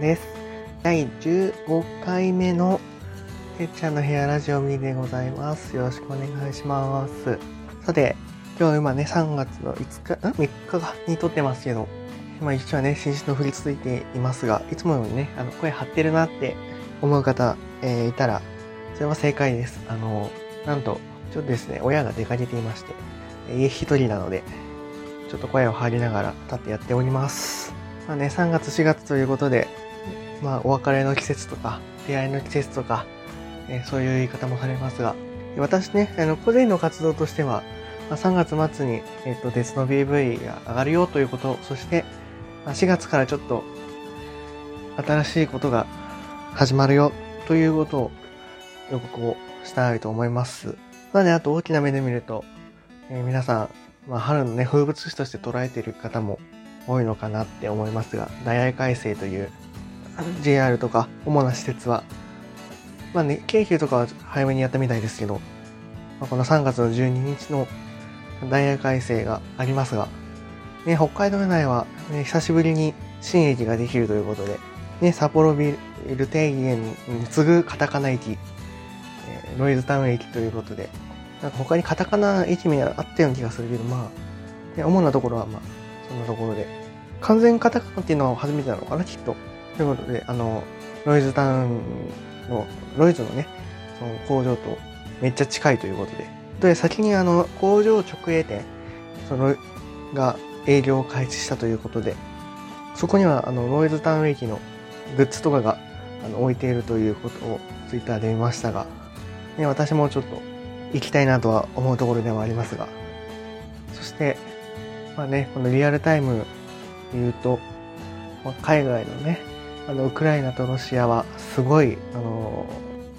です。第15回目のてっちゃんの部屋ラジオミでございます。よろしくお願いします。さて、今日今ね、3月の5日、ん ?3 日かに撮ってますけど、まあ一応ね、新種の降り続いていますが、いつもよりね、あの、声張ってるなって思う方、えーいたら、それは正解です。あの、なんと、ちょっとですね、親が出かけていまして、家一人なので、ちょっと声を張りながら立ってやっております。まあね、3月4月ということで、まあお別れの季節とか、出会いの季節とか、えーそういう言い方もされますが、私ね、あの、個人の活動としては、まあ、3月末に、えっ、と、鉄の BV が上がるよということ、そして、まあ4月からちょっと、新しいことが始まるよということを予告をしたいと思います。まあね、あと大きな目で見ると、えー皆さん、まあ、春のね、風物詩として捉えている方も多いのかなって思いますが、大愛改正という JR とか主な施設は、まあね、京急とかは早めにやったみたいですけど、まあ、この3月の12日の大愛改正がありますが、ね、北海道内は、ね、久しぶりに新駅ができるということで、ね、札幌ビル定義園に次ぐカタカナ駅、えーロイズタウン駅ということで、なんか他にカタカナ駅名あったような気がするけど、まあ、ね、主なところはまあ、そんなところで。完全カタカナっていうのは初めてなのかな、きっと。ということで、あの、ロイズタウンの、ロイズのね、その工場とめっちゃ近いということで。で、先にあの、工場直営店、その、が営業を開始したということで、そこにはあの、ロイズタウン駅のグッズとかがあの置いているということをツイッターで見ましたが、ね、私もちょっと行きたいなとは思うところではありますが、そして、まあね、このリアルタイムで言うと、まあ、海外のね、あの、ウクライナとロシアはすごい、あの、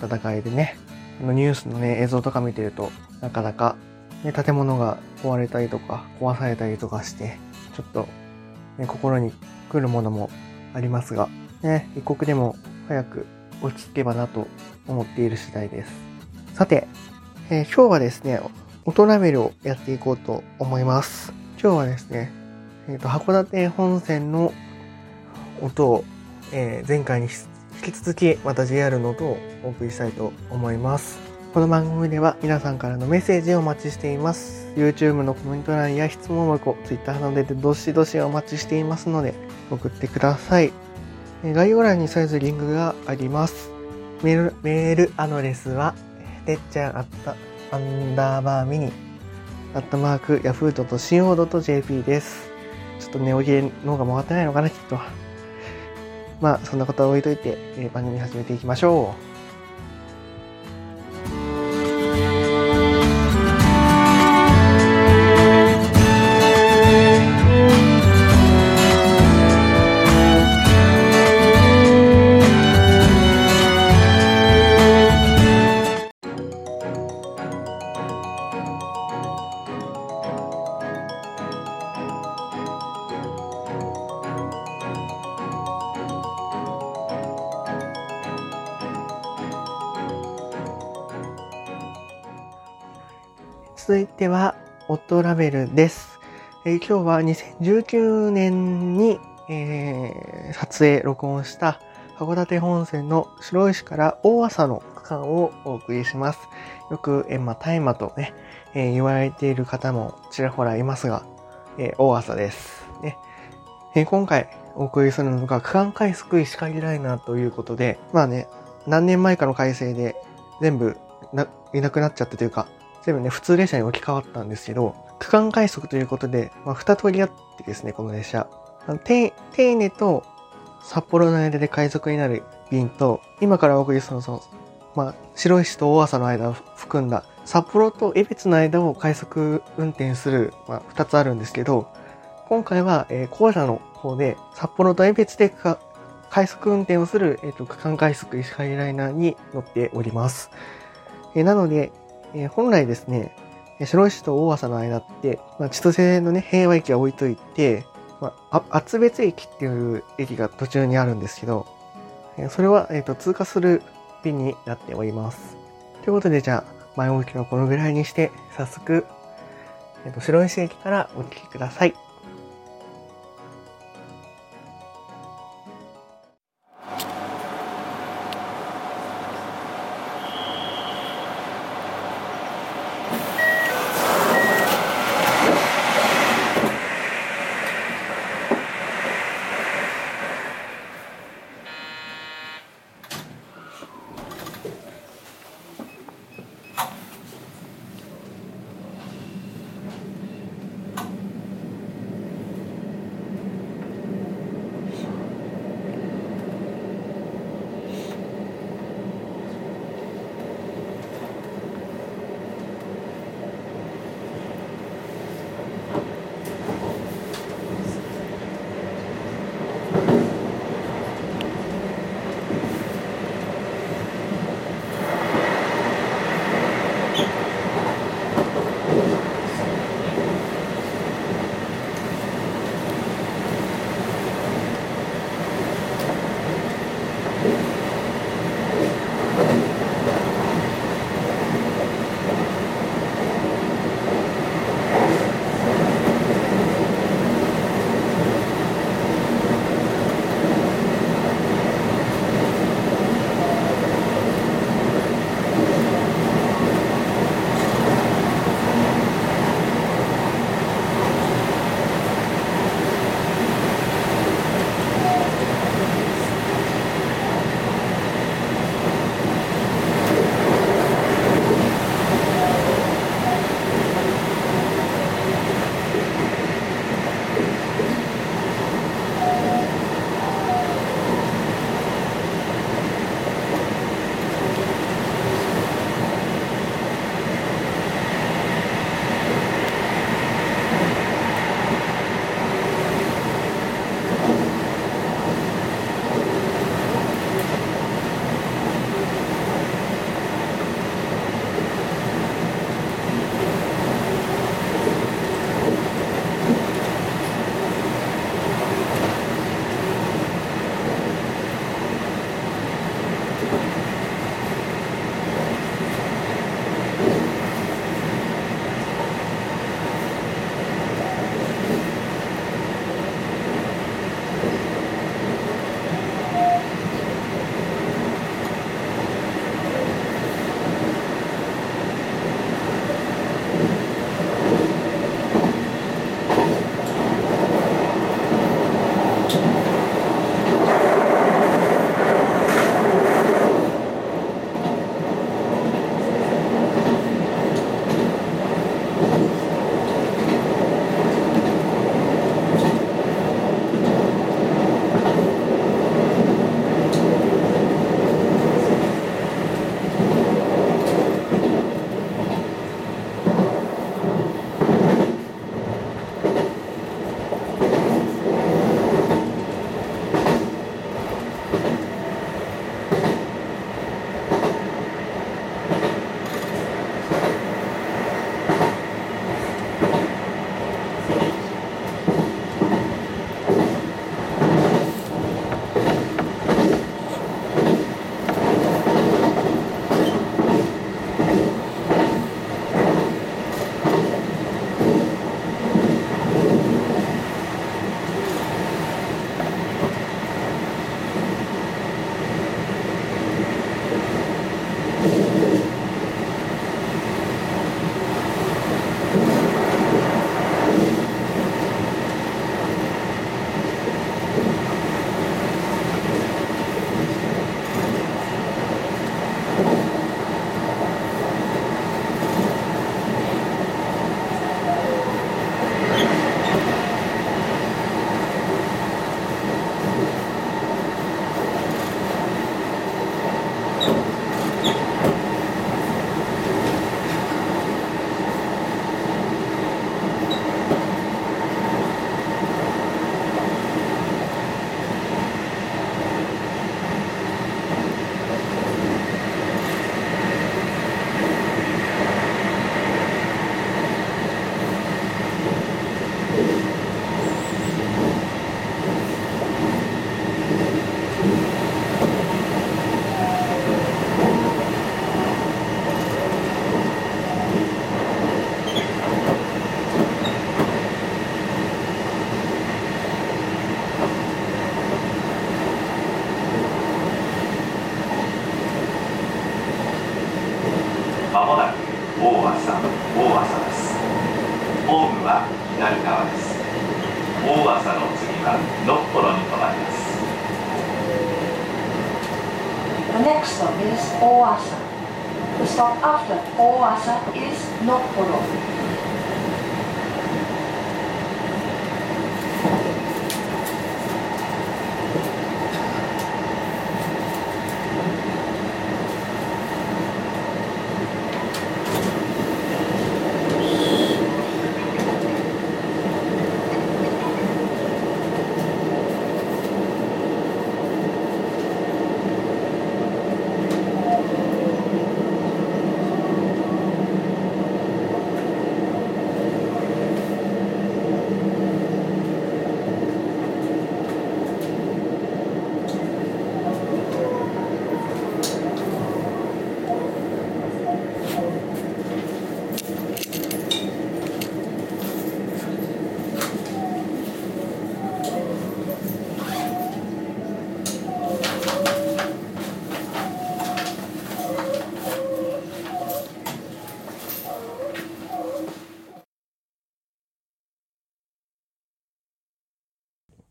戦いでね、あのニュースのね、映像とか見てると、なかなか、ね、建物が壊れたりとか、壊されたりとかして、ちょっと、ね、心に来るものもありますが、ね、一刻でも早く落ち着けばなと思っている次第です。さて、えー今日はですね、オトラベルをやっていこうと思います。今日はですね、えっ、と、函館本線の音を、えー前回に引き続き、また JR の音をお送りしたいと思います。この番組では皆さんからのメッセージをお待ちしています。YouTube のコメント欄や質問箱、Twitter などでどしどしお待ちしていますので、送ってください。えー概要欄にそれぞれリンクがあります。メール、メールアドレスは、てっちゃんあった、アンダーバーミニ、アットマーク、ヤフー .co.jp です。ちょっとね、おげの方が回ってないのかな、きっと。まあ、そんなことは置いといて、え番組始めていきましょう。続いては、オットラベルです。えー今日は2019年に、えー撮影、録音した函館本線の白石から大朝の区間をお送りします。よく、えーまあ、大麻とね、えー言われている方もちらほらいますが、えー大朝です。ねえ今回お送りするのが区間快速石狩ライナーということで、まあね、何年前かの改正で全部ないなくなっちゃったというか、全部ね、普通列車に置き換わったんですけど、区間快速ということで、まあ、二通りあってですね、この列車。あのテテーネと札幌の間で快速になる便と、今からお送りするその、まあ、白石と大朝の間を含んだ、札幌と江別の間を快速運転する、まあ、二つあるんですけど、今回は、えー後者の方で、札幌と江別で快速運転をする、えーと区間快速石狩ライナーに乗っております。えーなので、えー本来ですね、白石と大朝の間って、まあ、千歳のね、平和駅は置いといて、まあ、厚別駅っていう駅が途中にあるんですけど、えーそれは、えーと通過する便になっております。ということで、じゃあ、前置きはこのぐらいにして、早速、えーと白石駅からお聞きください。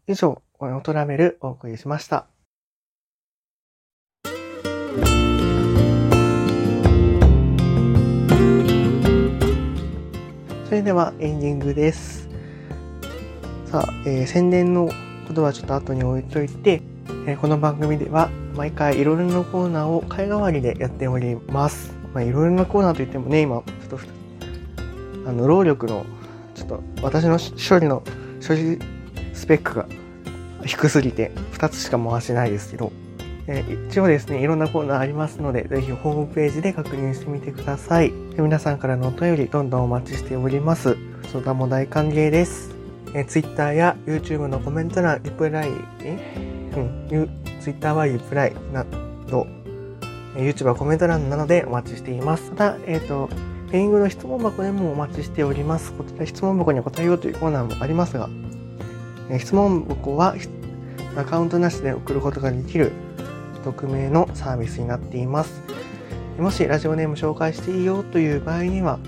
以上、オートラベルお送りしました。それではエンディングです。さあ、えー宣伝のことはちょっと後に置いといて、えーこの番組では毎回いろいろなコーナーを会代わりでやっております。まあ、いろいろなコーナーといってもね、今、ちょっとふた、あの、労力の、ちょっと私の処理の、処理スペックが低すぎて2つしか回してないですけど、えー一応ですね、いろんなコーナーありますので、ぜひホームページで確認してみてください。皆さんからのお便り、どんどんお待ちしております。相談も大歓迎です。えー、Twitter や YouTube のコメント欄、リプライ、え？うん、ゆ Twitter はリプライなど、えー YouTube はコメント欄などでお待ちしています。また、えっ、と、ペイングの質問箱でもお待ちしております。こちら質問箱に答えようというコーナーもありますが、質問箱はアカウントなしで送ることができる匿名のサービスになっています。もしラジオネーム紹介していいよという場合には、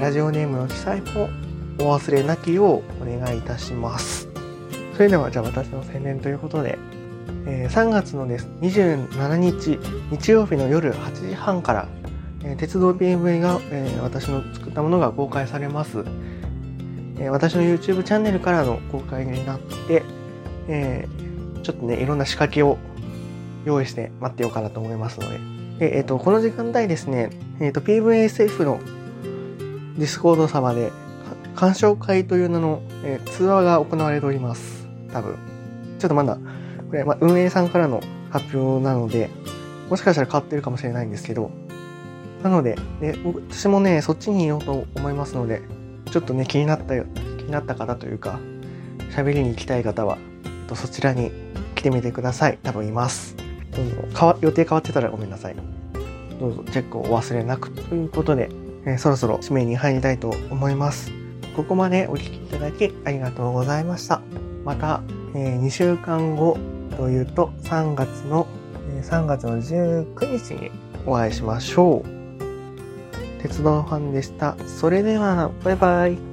ラジオネームの記載もお忘れなきようお願いいたします。それではじゃあ私の宣伝ということで、え3月のです27日日曜日の夜8時半から、え鉄道 PV が、え私の作ったものが公開されます。え私の YouTube チャンネルからの公開になって、えーちょっとね、いろんな仕掛けを用意して待ってようかなと思いますので。でえっ、と、この時間帯ですね、えっ、と、PVSF の Discord 様で、鑑賞会という名の、え通話が行われております。多分。ちょっとまだ、これ、ま、運営さんからの発表なので、もしかしたら変わってるかもしれないんですけど、なので、で私もね、そっちにいようと思いますので、ちょっとね、気になったよ、気になった方というか、喋りに行きたい方は、とそちらに来てみてください。多分います。どうぞ、かわ予定変わってたらごめんなさい。どうぞチェックをお忘れなく。ということで、えーそろそろ締めに入りたいと思います。ここまでお聞きいただきありがとうございました。また、え2週間後というと3月の、え3月の19日にお会いしましょう。鉄道ファンでした。それでは、バイバイ。